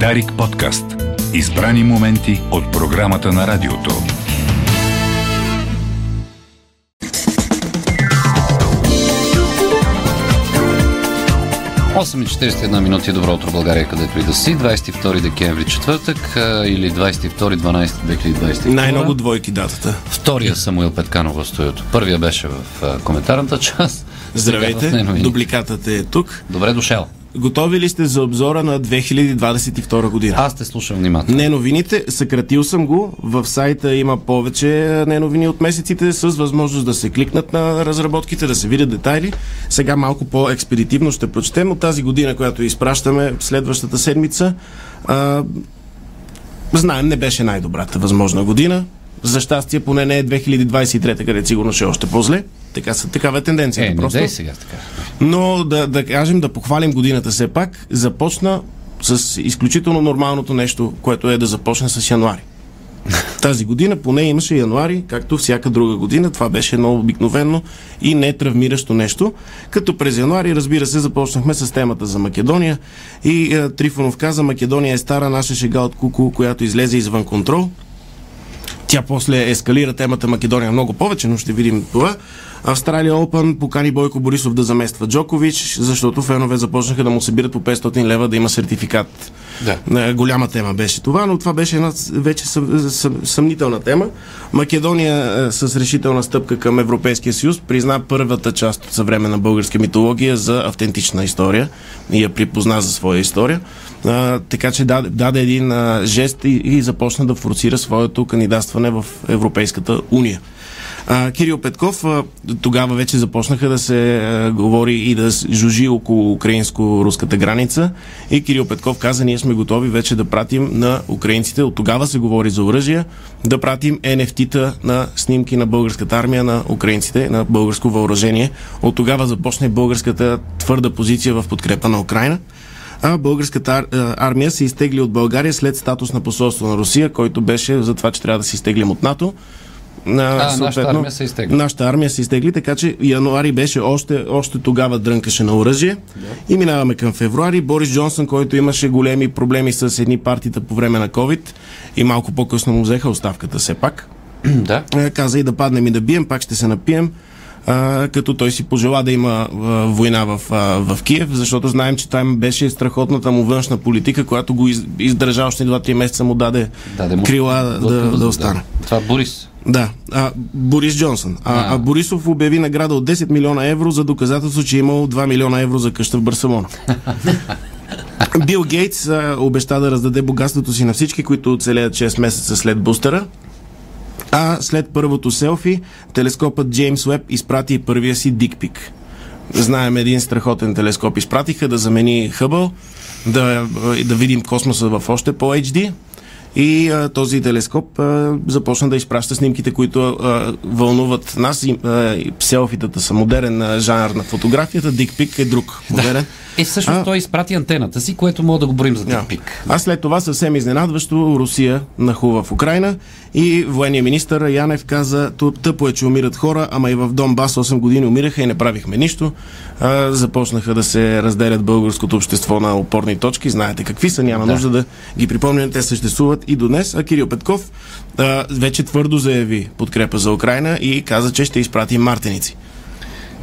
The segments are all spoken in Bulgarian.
Дарик подкаст. Избрани моменти от програмата на радиото. 41 минути. Добро утро, България, където и да си. 22 декември, четвъртък или 22-12-2022. Най-много двойки датата. Втория Самуил Петканов в студиото. Първия беше в коментарната част. Здравейте, дубликатът е тук. Добре дошъл. Готови ли сте за обзора на 2022 година? Аз те слушам внимателно. Не новините, съкратил съм го. В сайта има повече не новини от месеците с възможност да се кликнат на разработките, да се видят детайли. Сега малко по-експедитивно ще прочетем от тази година, която изпращаме следващата седмица. А, знаем, не беше най-добрата възможна година. За щастие, поне не е 2023, където сигурно ще е още по-зле. Така такава е тенденцията. Е, не просто. дай сега така. Но да, да кажем, да похвалим годината все пак, започна с изключително нормалното нещо, което е да започне с януари. Тази година поне имаше януари, както всяка друга година. Това беше едно обикновено и не травмиращо нещо. Като през януари, разбира се, започнахме с темата за Македония. И е, Трифонов каза, Македония е стара наша шега от куку, която излезе извън контрол. Тя после ескалира темата Македония много повече, но ще видим това. Австралия Опен покани Бойко Борисов да замества Джокович, защото фенове започнаха да му събират по 500 лева да има сертификат. Да. Е, Голяма тема беше това, но това беше една вече съм, съм, съмнителна тема. Македония е, с решителна стъпка към Европейския съюз призна първата част от съвременна българска митология за автентична история и я припозна за своя история. А, така че даде, даде един а, жест и, и започна да форсира своето кандидатстване в Европейската уния. А, Кирил Петков, а, тогава вече започнаха да се а, говори и да жужи около украинско-руската граница и Кирил Петков каза, ние сме готови вече да пратим на украинците, от тогава се говори за оръжия, да пратим NFT-та на снимки на българската армия, на украинците, на българско въоръжение. От тогава започне българската твърда позиция в подкрепа на Украина а българската армия се изтегли от България след статус на посолство на Русия, който беше за това, че трябва да се изтеглим от НАТО. А, нашата армия се изтегли. Нашата армия се изтегли, така че януари беше още, още тогава дрънкаше на оръжие. И минаваме към февруари. Борис Джонсън, който имаше големи проблеми с едни партита по време на COVID и малко по-късно му взеха оставката все пак. да. Е, каза и да паднем и да бием, пак ще се напием. А, като той си пожела да има а, война в, а, в Киев, защото знаем, че там беше страхотната му външна политика, която го из, издържа още 2-3 месеца му даде, Даде му крила да, глътка да, остане. Това Борис. Да, а, Борис Джонсън. А, А. а Борисов обяви награда от 10 милиона евро за доказателство, че е имал 2 милиона евро за къща в Барселона. Бил Гейтс а, обеща да раздаде богатството си на всички, които оцелеят 6 месеца след бустера. А след първото селфи, телескопът Джеймс Уеб изпрати първия си дикпик. Знаем един страхотен телескоп. Изпратиха да замени Хъбъл, да, да видим космоса в още по-HD. И а, този телескоп а, започна да изпраща снимките, които а, вълнуват нас. И, а, и селфитата са модерен а, жанр на фотографията, дикпик е друг модерен. Е, всъщност А. той изпрати антената си, което мога да го броим за Да. пик. А след това съвсем изненадващо Русия нахува в Украина и военният министр Янев каза, «Ту- тъпо е, че умират хора, ама и в Донбас 8 години умираха и не правихме нищо. А, започнаха да се разделят българското общество на опорни точки. Знаете какви са, няма Да. нужда да ги припомням. Те съществуват и до днес. А Кирил Петков а, вече твърдо заяви подкрепа за Украина и каза, че ще изпрати мартеници.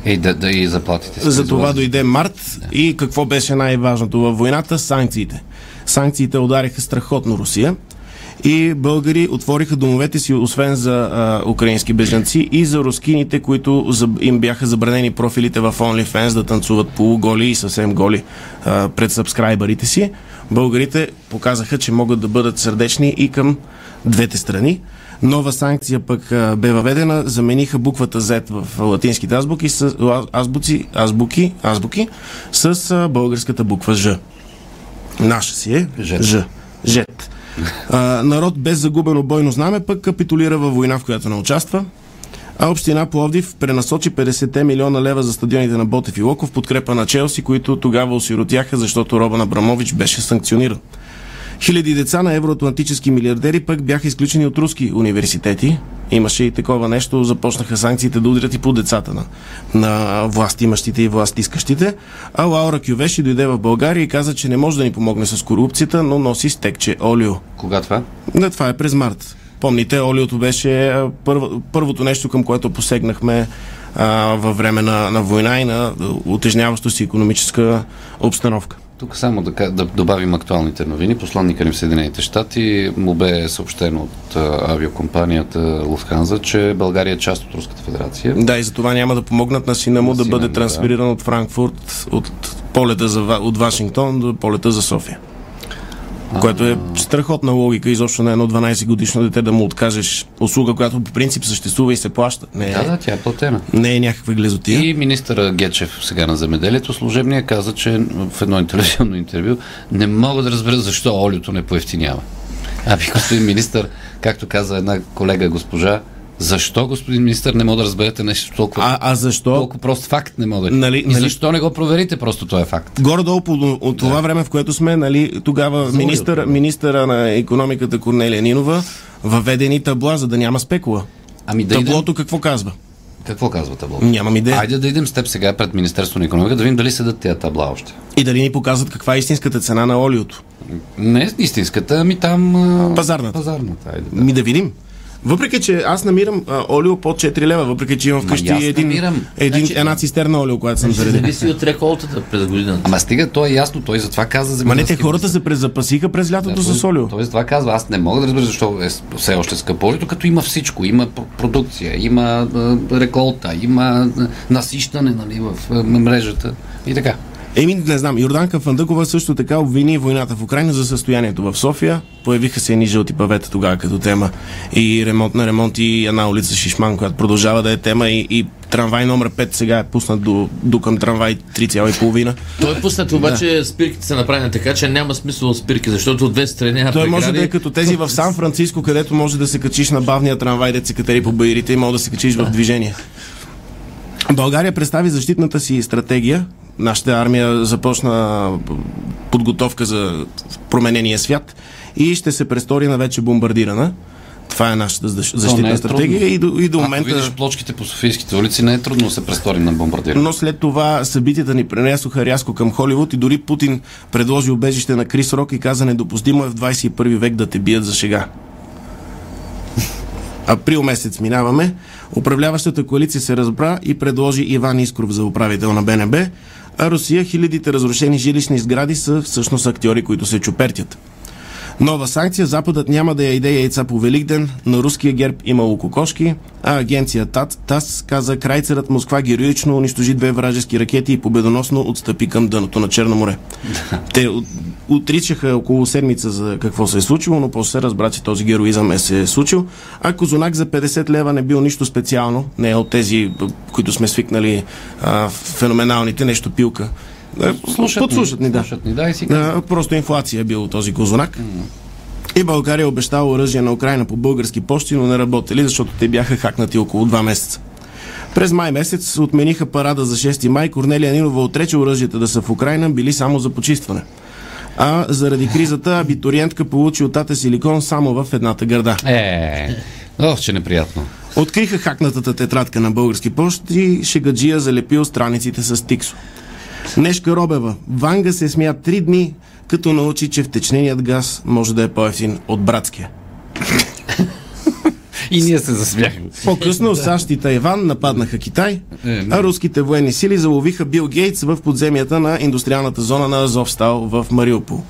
Ей, да, да и заплатите. За това дойде март и какво беше най-важното във войната? Санкциите. Санкциите удариха страхотно Русия и българи отвориха домовете си, освен за а, украински бежанци и за рускините, които им бяха забранени профилите в OnlyFans да танцуват полуголи и съвсем голи а, пред сабскрайбърите си. Българите показаха, че могат да бъдат сърдечни и към двете страни. Нова санкция пък а, бе въведена, замениха буквата Z в латинските азбуки с азбуци, азбуки, азбуки с а, българската буква Ж. Наша си е Жет. Ж. Жет. А, народ без загубено бойно знаме пък капитулира във война, в която не участва. А община Пловдив пренасочи 50 милиона лева за стадионите на Ботев и Локов подкрепа на Челси, които тогава осиротяха, защото Робан Абрамович беше санкциониран. Хиляди деца на евроатлантически милиардери пък бяха изключени от руски университети. Имаше и такова нещо, започнаха санкциите да удрят и по децата на, на власт имащите и власт искащите. А Лаура Кювеши дойде в България и каза, че не може да ни помогне с корупцията, но носи стекче олио. Кога това? Не, това е през март. Помните, олиото беше първо, първото нещо, към което посегнахме а, във време на, на война и на утежняваща си економическа обстановка. Тук само да, да добавим актуалните новини. Посланника ни в Съединените щати му бе съобщено от а, авиокомпанията Луфханза, че България е част от Руската федерация. Да, и за това няма да помогнат на сина му На да сина бъде трансфериран от Франкфурт, от полета за, от Вашингтон до полета за София. Което е страхотна логика, изобщо на едно 12 годишно дете да му откажеш услуга, която по принцип съществува и се плаща. Не, Да, е, да, тя е платена. не е някаква глезотия. И министър Гечев сега на земеделието, служебния каза, че в едно телевизионно интервю не мога да разбера защо олиото не поевтинява. Ами, господин министър, както каза една колега госпожа, защо, господин министър, не мога да разберете нещо толкова, А, а защо? толкова прост факт не мога. Нали- и нали- защо не го проверите, просто е факт. Горе-долу от това време, в което сме, нали, тогава министър, министъра на економиката Корнелия Нинова въведени табла, за да няма спекула. Ами да идем... Таблото какво казва? Какво казва таблото? Нямам идея. Айде да идем с теб сега пред Министерството на економика, да видим дали седат тези табла още. И дали ни показват каква е истинската цена на олиото. Не истинската, ами там... Пазарната. Пазарната, айде. Да. Ми да видим. Въпреки, че аз намирам а, олио под 4 лева, въпреки, че имам вкъщи аз един, намирам. един, Значи- една цистерна олио, която съм заредил. Зависи от реколтата през годината. Ама стига, то е ясно, той затова каза за Ма не, те хората се презапасиха през лятото с олио. Тоест, това казва, аз не мога да разбера защо е все още скъпо олиото, като има всичко. Има продукция, има реколта, има насищане нали, в мрежата и така. Еми, не знам, Йорданка Фандъкова също така обвини войната в Украина за състоянието в София. Появиха се едни жълти павета тогава като тема. И ремонт на ремонт и една улица Шишман, която продължава да е тема. И, и трамвай номер 5 сега е пуснат до, до към трамвай 3,5. Той е пуснат, обаче спирките са направени така, че няма смисъл от спирки, защото от две страни Той може да е прегради. като тези в Сан Франциско, където може да се качиш на бавния трамвай, да се катери по байрите и може да се качиш в движение. България представи защитната си стратегия. Нашата армия започна подготовка за променения свят и ще се престори на вече бомбардирана. Това е нашата защ- защитна е стратегия трудно. и до, и до Ако момента... видиш плочките по Софийските улици, не е трудно да се престорим на бомбардиране. Но след това събитията ни пренесоха рязко към Холивуд и дори Путин предложи убежище на Крис Рок и каза недопустимо е в 21 век да те бият за шега. Април месец минаваме. Управляващата коалиция се разбра и предложи Иван Искров за управител на БНБ, а Русия хилядите разрушени жилищни сгради са всъщност актьори, които се чупертят. Нова санкция. Западът няма да яйде яйца по Великден. На руския герб имало кокошки. А агенция ТАТ, ТАС каза, крайцерът Москва героично унищожи две вражески ракети и победоносно отстъпи към дъното на Черно море. Те от- отричаха около седмица за какво се е случило, но после се разбра, че този героизъм е се е случил. А Козунак за 50 лева не бил нищо специално. Не е от тези, които сме свикнали а, феноменалните, нещо пилка. Е, Подслушат ни, да. Слушат ни, да, и си казват. А, просто инфлация е бил този козунак. И България е обещала оръжие на Украина по български почти, но не работели, защото те бяха хакнати около 2 месеца. През май месец отмениха парада за 6 май. Корнелия Нинова отрече оръжията да са в Украина, били само за почистване. А заради кризата абитуриентка получи от тата силикон само в едната гърда. Е, ох, че неприятно. Откриха хакнатата тетрадка на български почти и шегаджия залепил страниците с тиксо. Нешка Робева. Ванга се смя три дни, като научи, че втечненият газ може да е по-ефтин от братския. И ние се засмяхме. По-късно САЩ и Тайван нападнаха Китай, Е, а руските военни сили заловиха Бил Гейтс в подземията на индустриалната зона на Азовстал в Мариупол.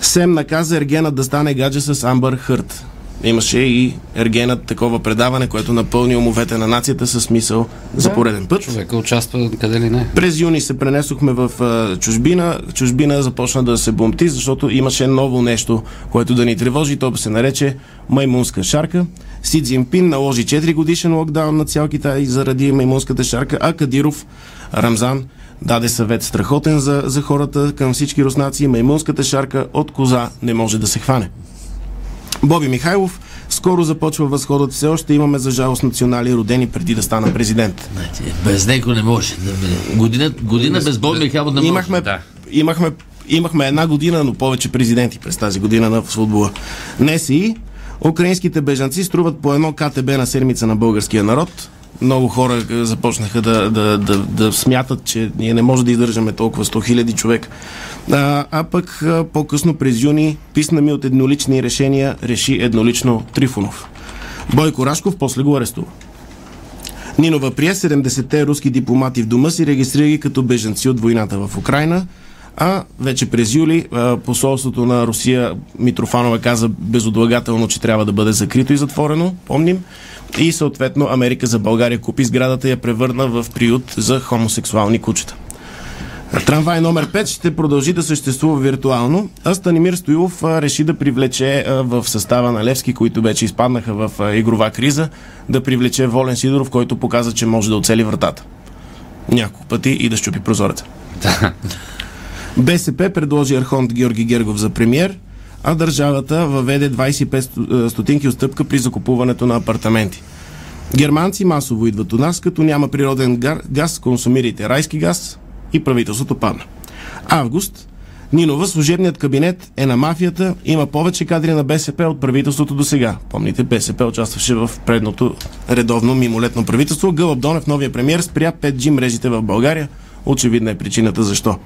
Сем наказа Ергенът да стане гадже с Амбър Хърт. Имаше и Ергенът такова предаване, което напълни умовете на нацията със смисъл за пореден път. Човека участва къде ли не. През юни се пренесохме в а, чужбина. Чужбина започна да се бомти, защото имаше ново нещо, което да ни тревожи. То се нарече маймунска шарка. Си Цзинпин наложи 4 годишен локдаун на цял Китай заради маймунската шарка, а Кадиров, Рамзан, даде съвет страхотен за, за хората към всички руснаци. Маймунската шарка от коза не може да се хване. Боби Михайлов, скоро започва възходът. Все още имаме за жалост национали, родени преди да стана президент. Знаете, Без него не може. Година, година без Бог Михайлов не може. Имахме, Да. имахме имахме една година, но повече президенти през тази година на футбола. НСИ, украинските бежанци струват по едно КТБ на седмица на българския народ. Много хора е, започнаха да, да, да, да смятат, че ние не можем да издържаме толкова 100 хиляди човек. А, а пък а, по-късно през юни писна ми от еднолични решения реши еднолично Трифонов. Бойко Рашков после го арестува. Нинова прие 70-те руски дипломати в дома си, регистрира ги като беженци от войната в Украина, а вече през юли а, посолството на Русия Митрофанова каза безотлагателно, че трябва да бъде закрито и затворено, помним. И съответно Америка за България купи сградата и я превърна в приют за хомосексуални кучета. Трамвай номер 5 ще продължи да съществува виртуално, а Станимир Стоилов реши да привлече в състава на Левски, които вече изпаднаха в игрова криза, да привлече Волен Сидоров, който показа, че може да оцели вратата. Няколко пъти и да щупи прозореца. БСП предложи Архонт Георги Гергов за премьер, а държавата въведе 25 сто- стотинки отстъпка при закупуването на апартаменти. Германци масово идват у нас, като няма природен газ, консумирайте райски газ и правителството падна. Август. Нинова, служебният кабинет е на мафията, има повече кадри на БСП от правителството до сега. Помните, БСП участваше в предното редовно мимолетно правителство. Гълъб Донев, новия премьер, спря 5G мрежите в България. Очевидна е причината защо.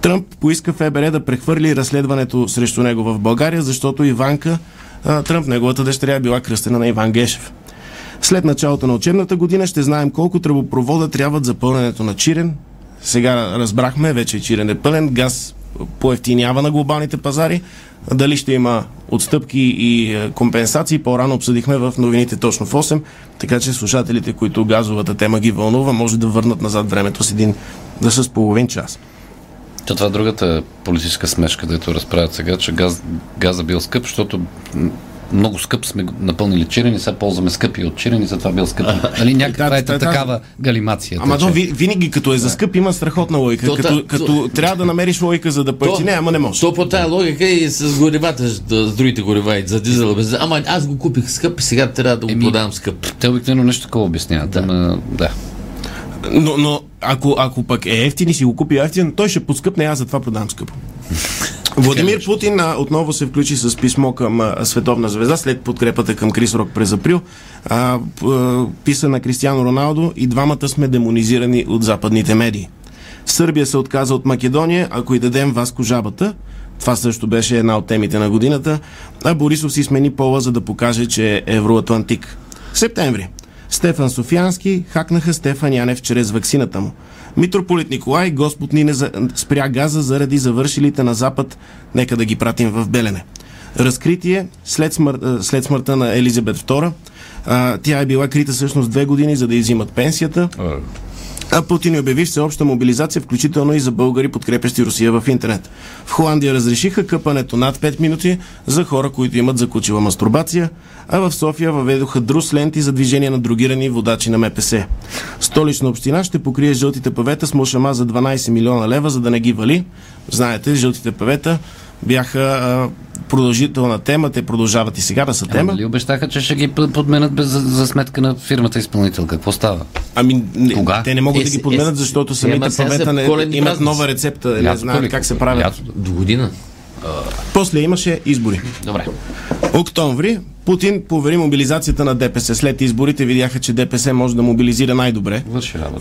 Тръмп поиска ФБР да прехвърли разследването срещу него в България, защото Иванка Тръмп, неговата дъщеря, е била кръстена на Иван Гешев. След началото на учебната година ще знаем колко тръбопровода трябват за пълненето на Чирен. Сега разбрахме, вече Чирен е пълен, газ поевтинява на глобалните пазари. Дали ще има отстъпки и е, компенсации, по-рано обсъдихме в новините точно в 8, така че слушателите, които газовата тема ги вълнува, може да върнат назад времето с един, да с половин час. То това е другата политическа смешка, дето разправят сега, че газ, газа бил скъп, защото много скъп сме напълнили чирен и сега ползваме скъпи от чирен и затова бил скъп. Нали, някаква е да. такава галимация. Ама то ви, винаги като е за скъп има страхотна логика. То, като, като то- трябва да намериш логика за да пъти, не, ама не може. То по тая логика и с горивата, с другите горива и за дизела. Ама аз го купих скъп и сега трябва да го Еми, продавам скъп. Те обикновено нещо такова обясняват. Да. Ама, да. Но, но ако, ако пък е ефтин и си го купи ефтин, той ще поскъпне, аз затова продавам скъпо. Владимир Путин а, отново се включи с писмо към а, Световна звезда след подкрепата към Крис Рок през април. А, п- а, писа на Кристиано Роналдо и двамата сме демонизирани от западните медии. Сърбия се отказа от Македония, ако и дадем Васко жабата. Това също беше една от темите на годината. А Борисов си смени пола, за да покаже, че е евроатлантик. Септември. Стефан Софиянски хакнаха Стефан Янев чрез ваксината му. Митрополит Николай, Господ ни не за... спря газа заради завършилите на Запад. Нека да ги пратим в Белене. Разкритие след, смър... след смъртта на Елизабет II. А, тя е била крита всъщност две години, за да изимат пенсията. А Путин обяви всеобща мобилизация, включително и за българи, подкрепящи Русия в интернет. В Холандия разрешиха къпането над 5 минути за хора, които имат закучила мастурбация, а в София въведоха друс ленти за движение на другирани водачи на МПС. Столична община ще покрие жълтите павета с мушама за 12 милиона лева, за да не ги вали. Знаете, жълтите павета бяха продължителна тема, те продължават и сега да са Ама тема. дали обещаха, че ще ги подменят без, за, за сметка на фирмата изпълнител? Какво става? Ами, не, Кога? те не могат Е, да ги е, подменят, е, защото е, самите ама сега павета не, имат празници. нова рецепта, не Лятото знаят ли? как се правят. Лятото. До година. После имаше избори. Добре. Октомври Путин повери мобилизацията на ДПС. След изборите видяха, че ДПС може да мобилизира най-добре.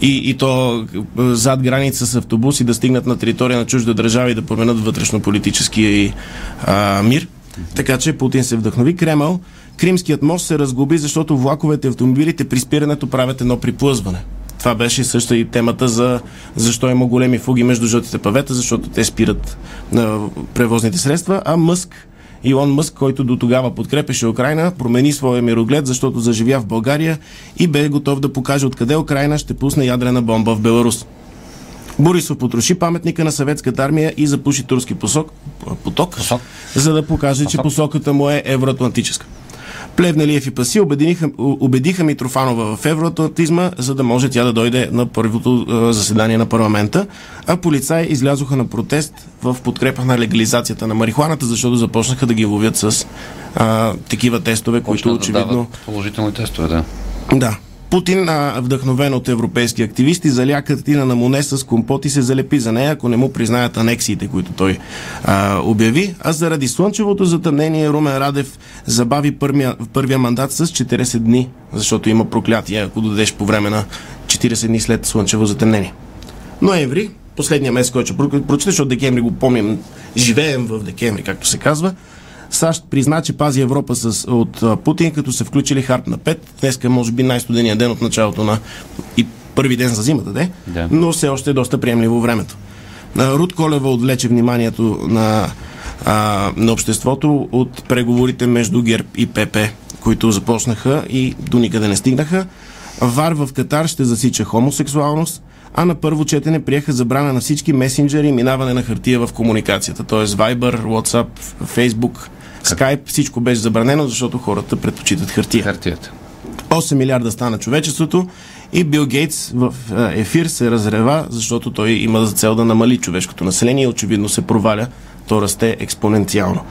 И, и то е, зад граница с автобуси да стигнат на територия на чужда държава и да променят вътрешно-политическия а, мир. Така че Путин се вдъхнови. Кремъл, Кримският мост се разглоби, защото влаковете и автомобилите при спирането правят едно приплъзване. Това беше също и темата за защо има големи фуги между жълтите павета, защото те спират на превозните средства, а Мъск Илон Мъск, който до тогава подкрепеше Украина, промени своя мироглед, защото заживя в България и бе готов да покаже откъде Украина ще пусне ядрена бомба в Беларус. Борисов потроши паметника на съветската армия и запуши турски посок, поток, Посок. за да покаже, че Посок. посоката му е евроатлантическа. Плевнелиев и Паси убедиха, убедиха Митрофанова в евроатлантизма, за да може тя да дойде на първото заседание на парламента, а полицаи излязоха на протест в подкрепа на легализацията на марихуаната, защото започнаха да ги ловят с а, такива тестове, които Почна да очевидно... дават положителни тестове, да. Да. Путин, вдъхновен от европейски активисти, заля картина на Моне с компот и се залепи за нея, ако не му признаят анексиите, които той а, обяви. А заради слънчевото затъмнение Румен Радев забави първия, първия мандат с 40 дни, защото има проклятие, ако дадеш по време на 40 дни след слънчево затъмнение. Ноември, последния месец, който ще прочета, защото декември го помним, живеем в декември, както се казва, САЩ призна, че пази Европа с, от Путин, като се включили харт на 5. Днеска е, може би най-студения ден от началото на и първи ден за зимата, де? Да. но все още е доста приемливо времето. Руд Колева отвлече вниманието на, а, на обществото от преговорите между ГЕРБ и ПП, които започнаха и до никъде не стигнаха. ВАР в Катар ще засича хомосексуалност, а на първо четене приеха забрана на всички месенджери и минаване на хартия в комуникацията, т.е. Viber, WhatsApp, Facebook, Skype, всичко беше забранено, защото хората предпочитат хартия. Хартията. 8 милиарда стана човечеството и Бил Гейтс в е, ефир се разрева, защото той има за цел да намали човешкото население и очевидно се проваля. То расте експоненциално.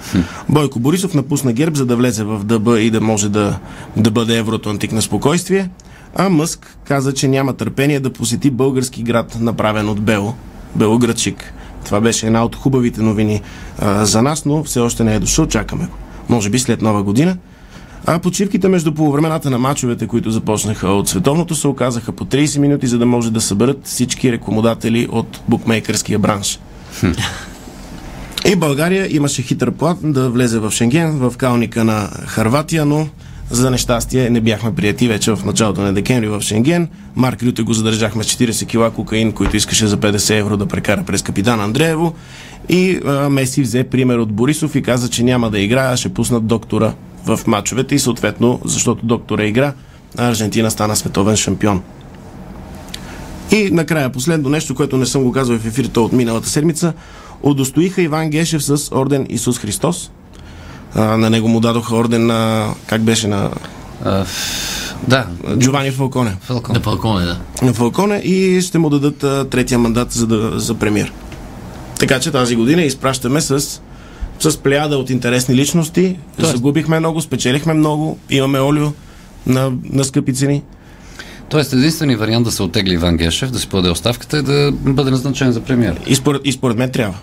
Бойко Борисов напусна ГЕРБ, за да влезе в ДБ и да може да, да бъде евроатлантик на спокойствие. А Мъск каза, че няма търпение да посети български град, направен от Бело, Белоградчик. Това беше една от хубавите новини а, за нас, но все още не е дошъл, чакаме го. Може би след нова година. А почивките между полувремената на мачовете, които започнаха от световното, се оказаха по 30 минути, за да може да съберат всички рекомодатели от букмейкърския бранш. И България имаше хитър план да влезе в Шенген, в калника на Харватия, но за нещастие не бяхме прияти вече в началото на декември в Шенген. Марк Рюте го задържахме с 40 кила кокаин, който искаше за 50 евро да прекара през капитан Андреево. И а, Меси взе пример от Борисов и каза, че няма да играе, а ще пуснат доктора в мачовете и съответно, защото доктора игра, Аржентина стана световен шампион. И накрая, последно нещо, което не съм го казал в ефирите от миналата седмица, удостоиха Иван Гешев с орден Исус Христос. А, на него му дадоха орден на, как беше, на А, да, Джовани Фалконе. Фалкон. На Палконе, да. На Фалконе и ще му дадат а, третия мандат за, да, за премьер. Така че тази година изпращаме с, с плеяда от интересни личности. Тоест- Загубихме много, спечелихме много, имаме олио на, на скъпи цени. Тоест, единственият вариант да се отегли Иван Гешев, да си подаде оставката е да бъде назначен за премьер. И според, и според мен трябва.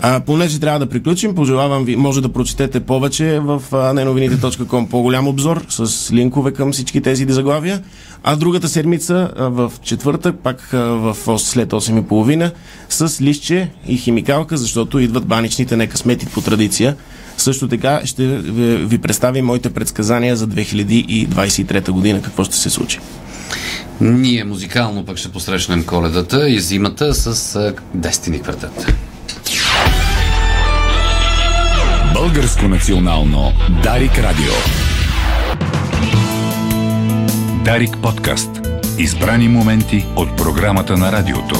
А, понеже трябва да приключим, пожелавам ви, може да прочетете повече в неновините.com по-голям обзор с линкове към всички тези заглавия. А другата седмица, в четвъртък, пак в след 8.30, с листче и химикалка, защото идват баничните, нека сметит по традиция. Също така ще ви, ви представим моите предсказания за 2023 година, какво ще се случи. Ние музикално пък ще посрещнем коледата и зимата с Destiny квартет. Българско национално Дарик Радио. Дарик подкаст. Избрани моменти от програмата на радиото.